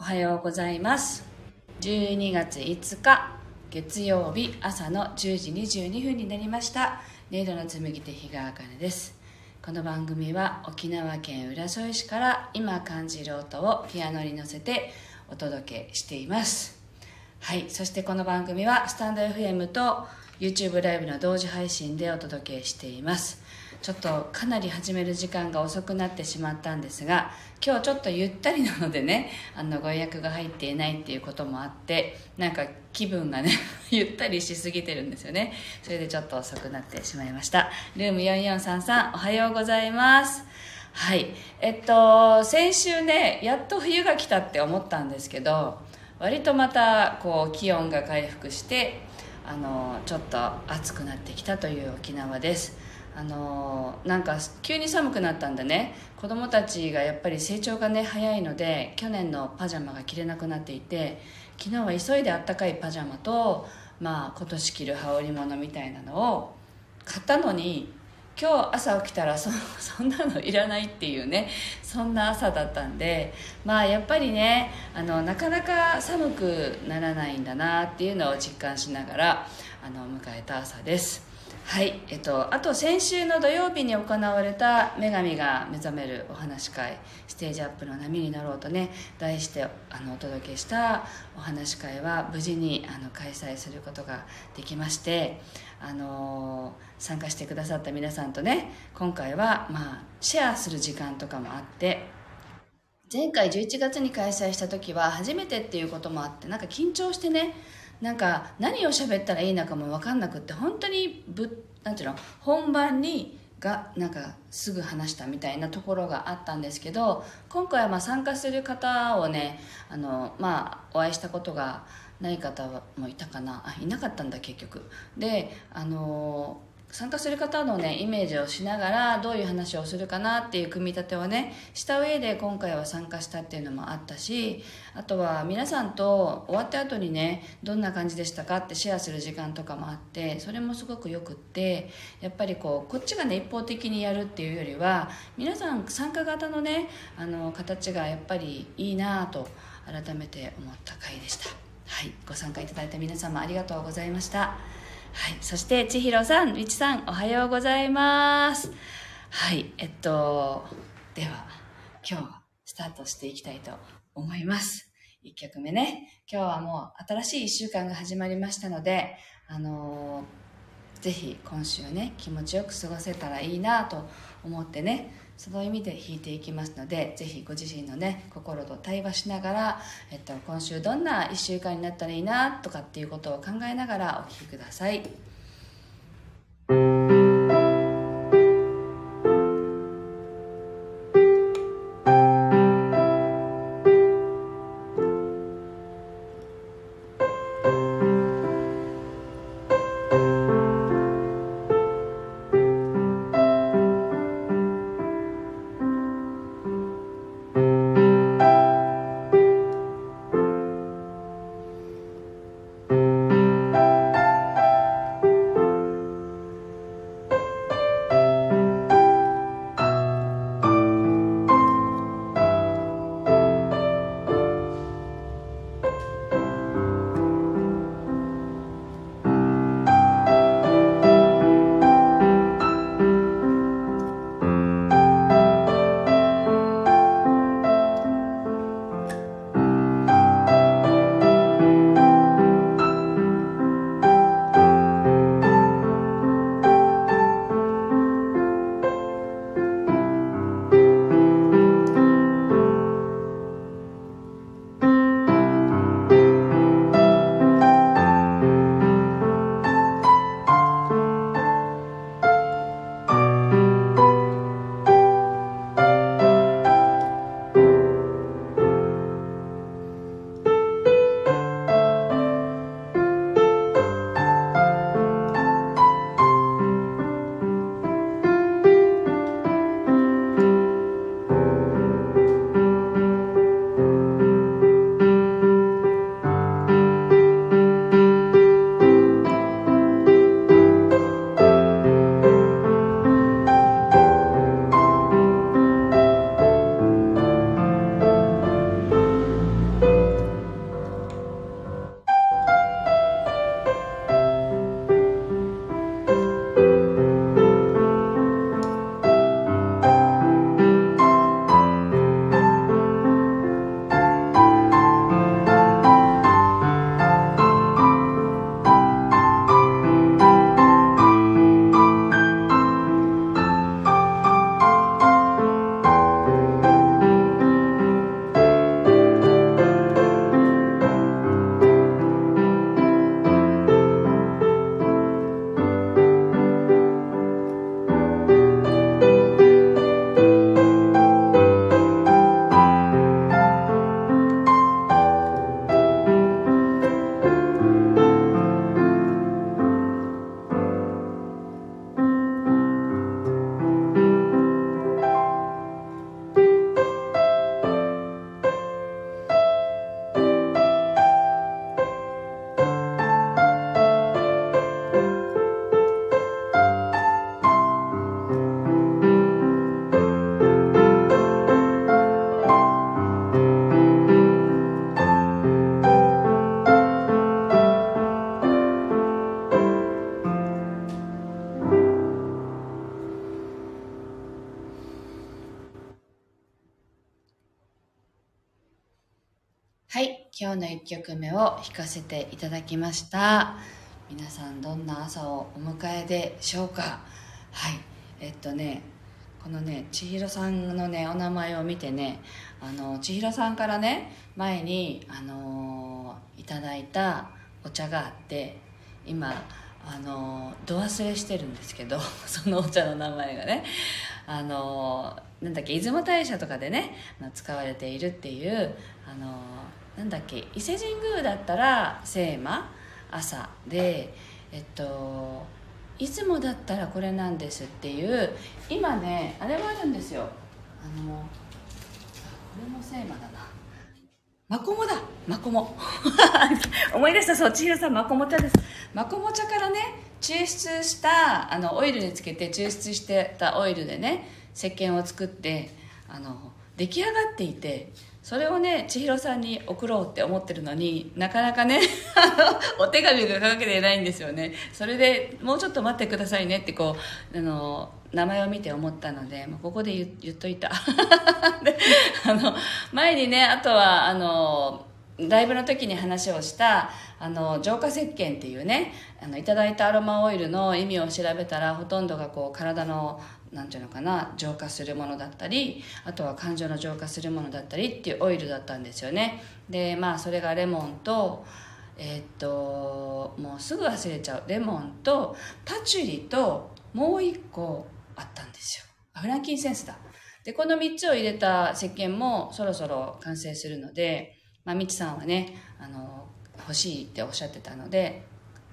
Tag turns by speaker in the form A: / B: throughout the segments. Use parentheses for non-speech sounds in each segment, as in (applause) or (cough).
A: おはようございます。12月5日月曜日朝の10時22分になりました。音色の紡手日川茜です。この番組は沖縄県浦添市から今感じる音をピアノに乗せてお届けしています。はいそしてこの番組はスタンド FM と YouTube ライブの同時配信でお届けしています。ちょっとかなり始める時間が遅くなってしまったんですが今日ちょっとゆったりなのでねあのご予約が入っていないっていうこともあってなんか気分がね (laughs) ゆったりしすぎてるんですよね。それでちょっと遅くなってしまいました。ルーム4433おはようございます。はい。えっと先週ねやっと冬が来たって思ったんですけど割とまたこう気温が回復してあのちょっと暑くなってきたという沖縄です。あのなんか急に寒くなったんでね。子供たちがやっぱり成長がね早いので去年のパジャマが着れなくなっていて昨日は急いであったかいパジャマと、まあ、今年着る羽織物みたいなのを買ったのに今日朝起きたらそ (laughs) そんなのいらないっていうねそんな朝だったんでまあやっぱりねあのなかなか寒くならないんだなっていうのを実感しながらあの迎えた朝です。はい、えっと、あと先週の土曜日に行われた「女神が目覚めるお話会ステージアップの波に乗ろう」とね題してあのお届けしたお話会は無事にあの開催することができましてあの参加してくださった皆さんとね今回は、まあ、シェアする時間とかもあって前回11月に開催した時は初めてっていうこともあってなんか緊張してねなんか何を喋ったらいいのかも分かんなくって本当にぶなんていうの本番にがなんかすぐ話したみたいなところがあったんですけど今回はまあ参加する方をねあの、まあ、お会いしたことがない方もいたかなあいなかったんだ結局。であの参加する方のねイメージをしながらどういう話をするかなっていう組み立てをねした上で今回は参加したっていうのもあったしあとは皆さんと終わった後にねどんな感じでしたかってシェアする時間とかもあってそれもすごくよくってやっぱりこうこっちがね一方的にやるっていうよりは皆さん参加型のねあの形がやっぱりいいなと改めて思った回でした。はいご参加いただいた皆様ありがとうございました。はい、そして千尋さん、みちさん、おはようございます。はい、えっと、では、今日はスタートしていきたいと思います。1曲目ね、今日はもう新しい1週間が始まりましたので、あのー、ぜひ今週ね、気持ちよく過ごせたらいいなと思ってね、その意味で弾いていきますのでぜひご自身のね心と対話しながら、えっと、今週どんな1週間になったらいいなとかっていうことを考えながらお聴きください。1曲目を弾かせていただきました。皆さんどんな朝をお迎えでしょうか？はい。えっとねこのね千尋さんのねお名前を見てねあの千尋さんからね前にあのいただいたお茶があって今あのど忘れしてるんですけど (laughs) そのお茶の名前がねあのなんだっけ出雲大社とかでね使われているっていうあのなんだっけ？伊勢神宮だったら聖魔朝。でえっと出雲だったらこれなんですっていう今ねあれもあるんですよ。あのこれも聖魔だな。マコモだ！マコモ。(laughs) 思い出したそう千尋さんマコモ茶です。マコモ茶からね抽出したあのオイルにつけて抽出してたオイルでね石鹸を作ってあの出来上がっていてそれをね千尋さんに送ろうって思ってるのになかなかね (laughs) お手紙が書けてないんですよね。それでもうちょっと待ってくださいねってこうあの名前を見て思ったので、ま、ここで言っといた。(laughs) あの前にねあとはあのライブの時に話をしたあの浄化石鹸っていうねあのいただいたアロマオイルの意味を調べたらほとんどがこう体のなんていうのかな浄化するものだったりあとは感情の浄化するものだったりっていうオイルだったんですよね。でまあそれがレモンとえー、っともうすぐ忘れちゃう。レモンとパチュリともう一個あったんですよ。フランキンセンスだ。でこの3つを入れた石鹸もそろそろ完成するのでまあみちさんはねあの欲しいっておっしゃってたので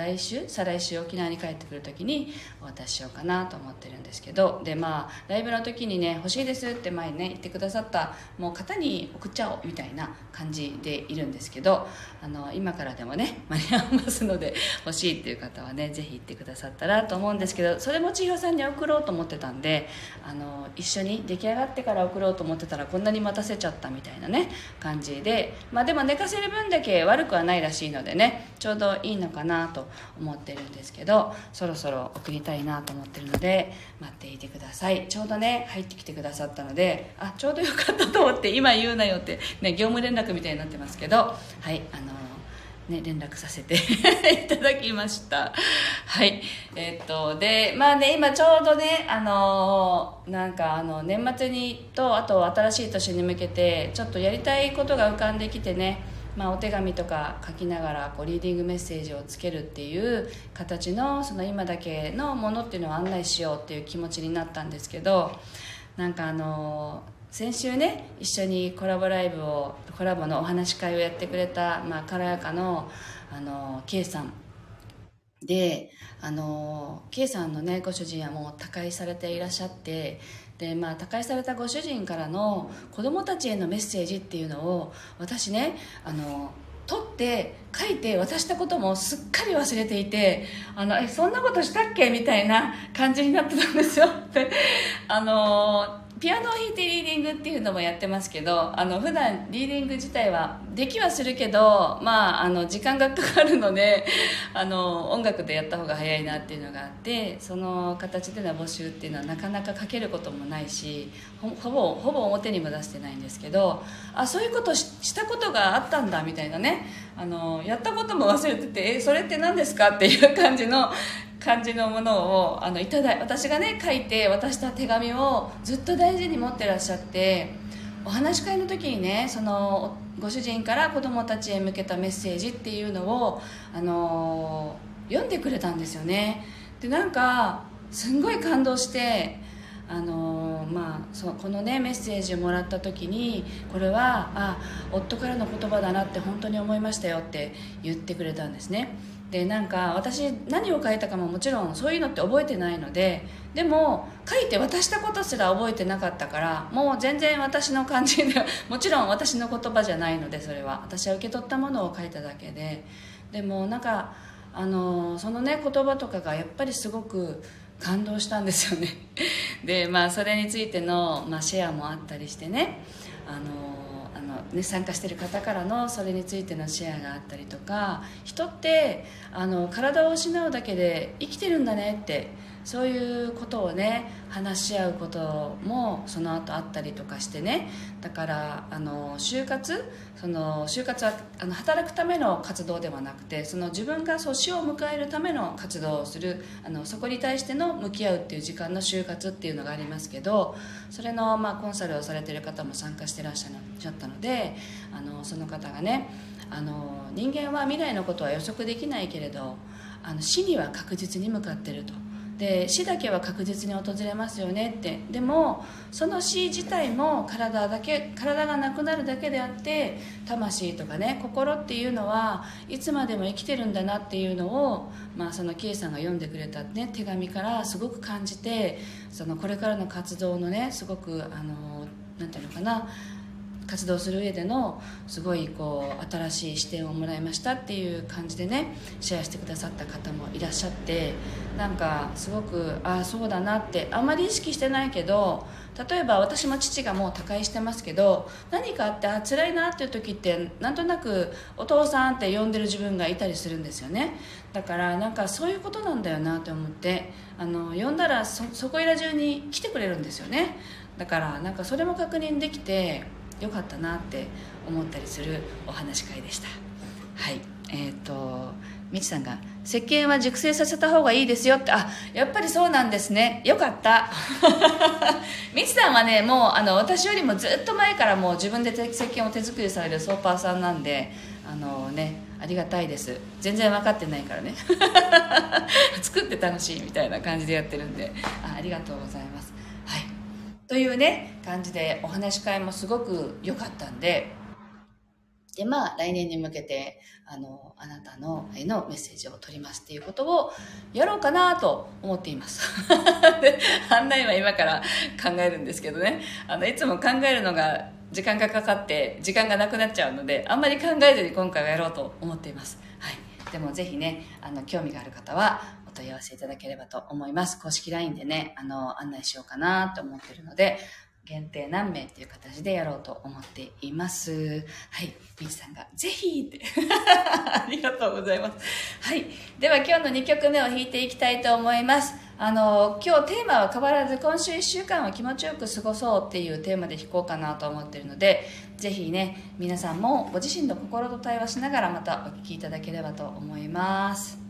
A: 来週再来週沖縄に帰ってくる時にお渡ししようかなと思ってるんですけど。でまあライブの時にね欲しいですって前にね言ってくださったもう方に送っちゃおうみたいな感じでいるんですけどあの今からでもね間に合いますので欲しいっていう方はねぜひ言ってくださったらと思うんですけどそれも千尋さんに送ろうと思ってたんであの一緒に出来上がってから送ろうと思ってたらこんなに待たせちゃったみたいなね感じで。まあでも寝かせる分だけ悪くはないらしいのでねちょうどいいのかなと思ってるんですけどそろそろ送りたいなと思ってるので待っていてください。ちょうどね入ってきてくださったのであちょうどよかったと思って今言うなよってね業務連絡みたいになってますけどはいあのね、連絡させて (laughs) いただきました。はいえー、っとでまあね今ちょうどねあのー、なんかあの年末にとあと新しい年に向けてちょっとやりたいことが浮かんできてねまあ、お手紙とか書きながらこうリーディングメッセージをつけるっていう形のその今だけのものっていうのを案内しようっていう気持ちになったんですけどなんかあの先週ね一緒にコラボライブをコラボのお話し会をやってくれた、まあ、軽やかのあの K さん。であの K さんのねご主人はもう他界されていらっしゃってでまあ他界されたご主人からの子供たちへのメッセージっていうのを私ねあの取って書いて渡したこともすっかり忘れていてあのえそんなことしたっけ？みたいな感じになってたんですよ。であのピアノを弾いてリーディングっていうのもやってますけどあの普段リーディング自体はできはするけど、まあ、あの時間がかかるので (laughs) あの音楽でやった方が早いなっていうのがあってその形での募集っていうのはなかなかかけることもないしほぼほぼ表にも出してないんですけどあそういうことしたことがあったんだみたいなねあのやったことも忘れててえそれって何ですかっていう感じの感じのものをあのいただい私がね書いて渡した手紙をずっと大事に持ってらっしゃってお話し会の時にねそのご主人から子供たちへ向けたメッセージっていうのをあの読んでくれたんですよね。でなんかすんごい感動してあのまあ、そこのねメッセージをもらった時にこれはあ夫からの言葉だなって本当に思いましたよって言ってくれたんですね。でなんか私何を書いたかももちろんそういうのって覚えてないのででも書いて渡したことすら覚えてなかったからもう全然私の感じで (laughs) もちろん私の言葉じゃないのでそれは。私は受け取ったものを書いただけで。でもなんかあのそのね言葉とかがやっぱりすごく感動したんですよね。でまあそれについての、まあ、シェアもあったりしてね。あののね、参加してる方からのそれについてのシェアがあったりとか人ってあの体を失うだけで生きてるんだねってそういうことをね話し合うこともその後あったりとかしてね。だからあの就活？その就活はあの働くための活動ではなくてその自分がそう死を迎えるための活動をするあのそこに対しての向き合うっていう時間の就活っていうのがありますけどそれの、まあ、コンサルをされてる方も参加してらっしゃったのであのその方がねあの人間は未来のことは予測できないけれどあの死には確実に向かってると。で死だけは確実に訪れますよねって。でもその死自体も体だけ体がなくなるだけであって魂とかね心っていうのはいつまでも生きてるんだなっていうのを、まあ、その K さんが読んでくれた、ね、手紙からすごく感じてそのこれからの活動のねすごくあのなんていうのかな活動する上でのすごいこう新しい視点をもらいましたっていう感じでねシェアしてくださった方もいらっしゃってなんかすごくああそうだなってあんまり意識してないけど例えば私も父がもう他界してますけど何かあってあ辛いなっていう時ってなんとなくお父さんって呼んでる自分がいたりするんですよね。だからなんかそういうことなんだよなと思ってあの呼んだらそこいら中に来てくれるんですよね。だからなんかそれも確認できて良かったなって思ったりするお話会でした。はい。えっ、ー、とみちさんが「石鹸は熟成させた方がいいですよ」って。あやっぱりそうなんですね。よかった。(laughs) みちさんはねもうあの私よりもずっと前からもう自分で石鹸を手作りされるソーパーさんなんであのねありがたいです。全然分かってないからね。(laughs) 作って楽しいみたいな感じでやってるんで。あありがとうございます。というね感じでお話し会もすごく良かったんで。でまあ来年に向けてあのあなたのへのメッセージを取りますっていうことをやろうかなと思っています。(laughs) で案内は今から考えるんですけどね。あのいつも考えるのが時間がかかって時間がなくなっちゃうのであんまり考えずに今回はやろうと思っています、はい、でもぜひねあの興味がある方は問い合わせいただければと思います。公式 LINE でね、あの、案内しようかなと思ってるので、限定何名っていう形でやろうと思っています。はい。みちさんが、ぜひって。(laughs) ありがとうございます。はい。では今日の2曲目を弾いていきたいと思います。あの、今日テーマは変わらず今週1週間は気持ちよく過ごそうっていうテーマで弾こうかなと思ってるので、ぜひね、皆さんもご自身の心と対話しながらまたお聴きいただければと思います。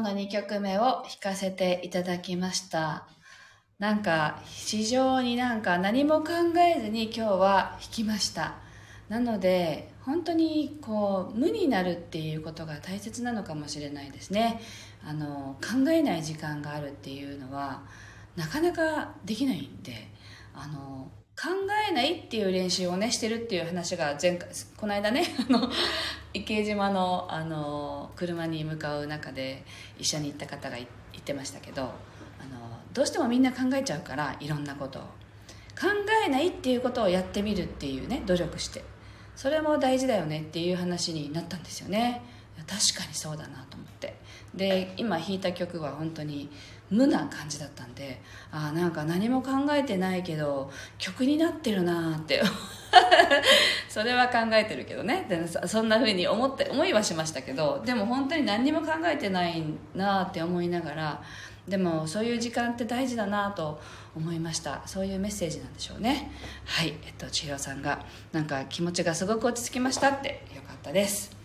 A: の2曲目を弾かせていただきました。なんか非常になんか何も考えずに今日は弾きました。なので本当にこう無になるっていうことが大切なのかもしれないですね。あの考えない時間があるっていうのはなかなかできないんであの考えないっていう練習をねしてるっていう話が前回この間ねあの池島のあの車に向かう中で一緒に行った方が言ってましたけどあのどうしてもみんな考えちゃうからいろんなことを。考えないっていうことをやってみるっていうね努力して。それも大事だよねっていう話になったんですよね。確かにそうだなと思って。で今弾いた曲は本当に無な感じだったんであなんか何も考えてないけど曲になってるなって。(laughs) それは考えてるけどね。でそんな風に思って思いはしましたけどでも本当に何にも考えてないなって思いながらでもそういう時間って大事だなと思いました。そういうメッセージなんでしょうね。はい。えっと千尋さんがなんか気持ちがすごく落ち着きましたって。よかったです。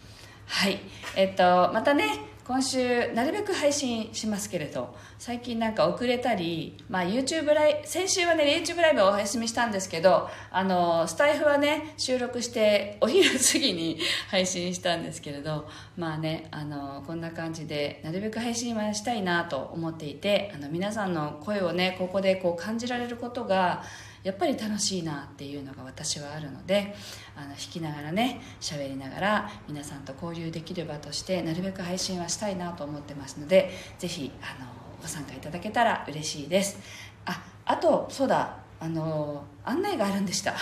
A: はい。えっとまたね今週なるべく配信しますけれど最近なんか遅れたり、まあ、YouTube ライブ先週はね YouTube ライブをお休みしたんですけどあのスタイフはね収録してお昼過ぎに (laughs) 配信したんですけれどまあねあのこんな感じでなるべく配信はしたいなと思っていてあの皆さんの声をねここでこう感じられることがやっぱり楽しいなっていうのが私はあるのであの弾きながらね喋りながら皆さんと交流できる場としてなるべく配信はしたいなと思ってますので是非ご参加いただけたら嬉しいです。ああとそうだあの案内があるんでした。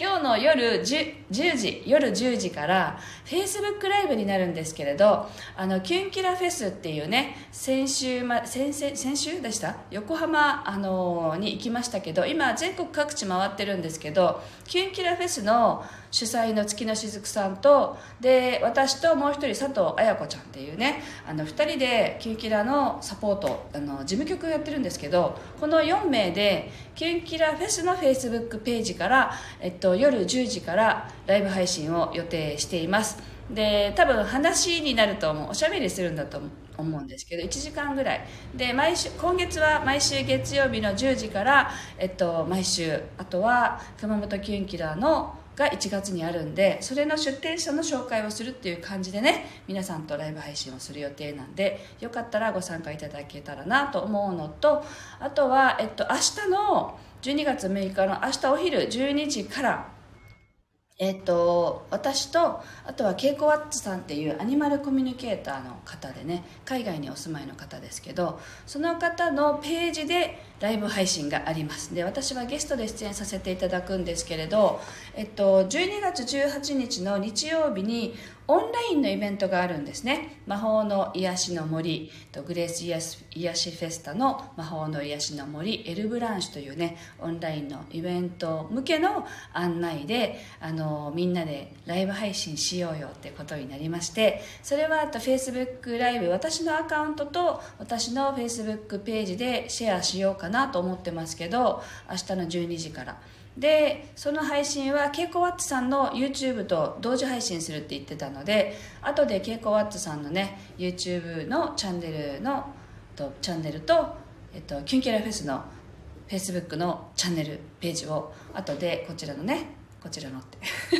A: 今日の夜 10, 10, 時夜10時からフェイスブックライブになるんですけれどあのキュンキラフェスっていうね先週、ま、先先週でした？横浜あのに行きましたけど今全国各地回ってるんですけどキュンキラフェスの主催の月のしずくさんとで私ともう一人佐藤綾子ちゃんっていうねあの2人でキュンキラのサポートあの事務局をやってるんですけどこの4名でキュンキラフェス私のフェイスブックページから、えっと、夜10時からライブ配信を予定しています。で多分話になると思うおしゃべりするんだと思うんですけど1時間ぐらい。で毎週今月は毎週月曜日の10時から、えっと、毎週。あとは熊本キュンキラーのが1月にあるんでそれの出店者の紹介をするっていう感じでね皆さんとライブ配信をする予定なんでよかったらご参加いただけたらなと思うのとあとは、えっと、明日の12月6日の明日お昼12時からえっ、と、私と、あとはケイコワッツさんっていうアニマルコミュニケーターの方でね、海外にお住まいの方ですけど、その方のページでライブ配信があります。で私はゲストで出演させていただくんですけれど、えっと、12月18日の日曜日にオンラインのイベントがあるんですね。魔法の癒しの森とグレース癒し癒しフェスタの魔法の癒しの森エルブランシュというねオンラインのイベント向けの案内であのみんなでライブ配信しようよってことになりましてそれはあと Facebook ライブ私のアカウントと私の Facebook ページでシェアしようかなと思ってますけど明日の12時から。でその配信はケイコワッツさんの YouTube と同時配信するって言ってたので後でケイコワッツさんのね YouTube のチャンネルのとチャンネルと、えっと、キュンキャラフェスの Facebook のチャンネルページを後でこちらのねこちらのって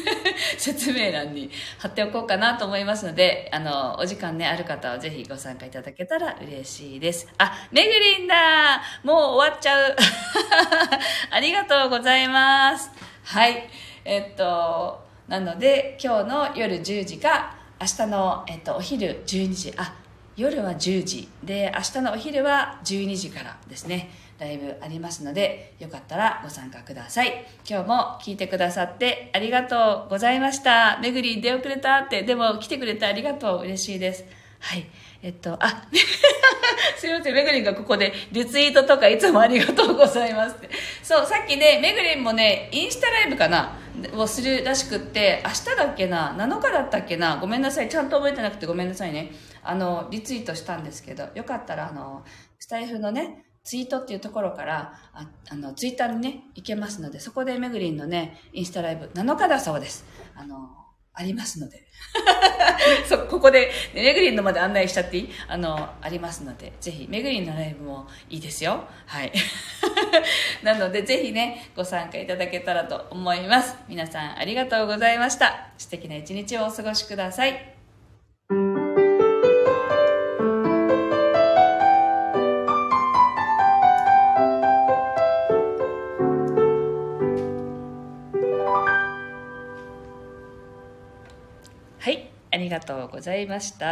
A: (laughs) 説明欄に貼っておこうかなと思いますので、あの、お時間ね、ある方はぜひご参加いただけたら嬉しいです。あ、めぐりんだもう終わっちゃう (laughs) ありがとうございます。はい。えっと、なので、今日の夜10時か、明日の、えっと、お昼12時、あ、夜は10時で明日のお昼は12時からですねライブありますのでよかったらご参加ください。今日も聞いてくださってありがとうございました。めぐり出遅れたってでも来てくれてありがとう。嬉しいです。はい。えっとあ (laughs) すいません。めぐりんがここでリツイートとかいつもありがとうございますって。そうさっきねめぐりんもねインスタライブかなをするらしくって明日だっけな7日だったっけなごめんなさい。ちゃんと覚えてなくてごめんなさいね。あのリツイートしたんですけどよかったらあのスタイフのねツイートっていうところからああのツイッターにね行けますのでそこでめぐりんのねインスタライブ7日だそうですあのありますので。(laughs) そ、ここで、ね、めぐりんのまで案内しちゃっていい？あの、ありますので、ぜひ、めぐりんのライブもいいですよ。はい。(laughs) なので、ぜひね、ご参加いただけたらと思います。皆さんありがとうございました。素敵な一日をお過ごしください。ありがとうございました。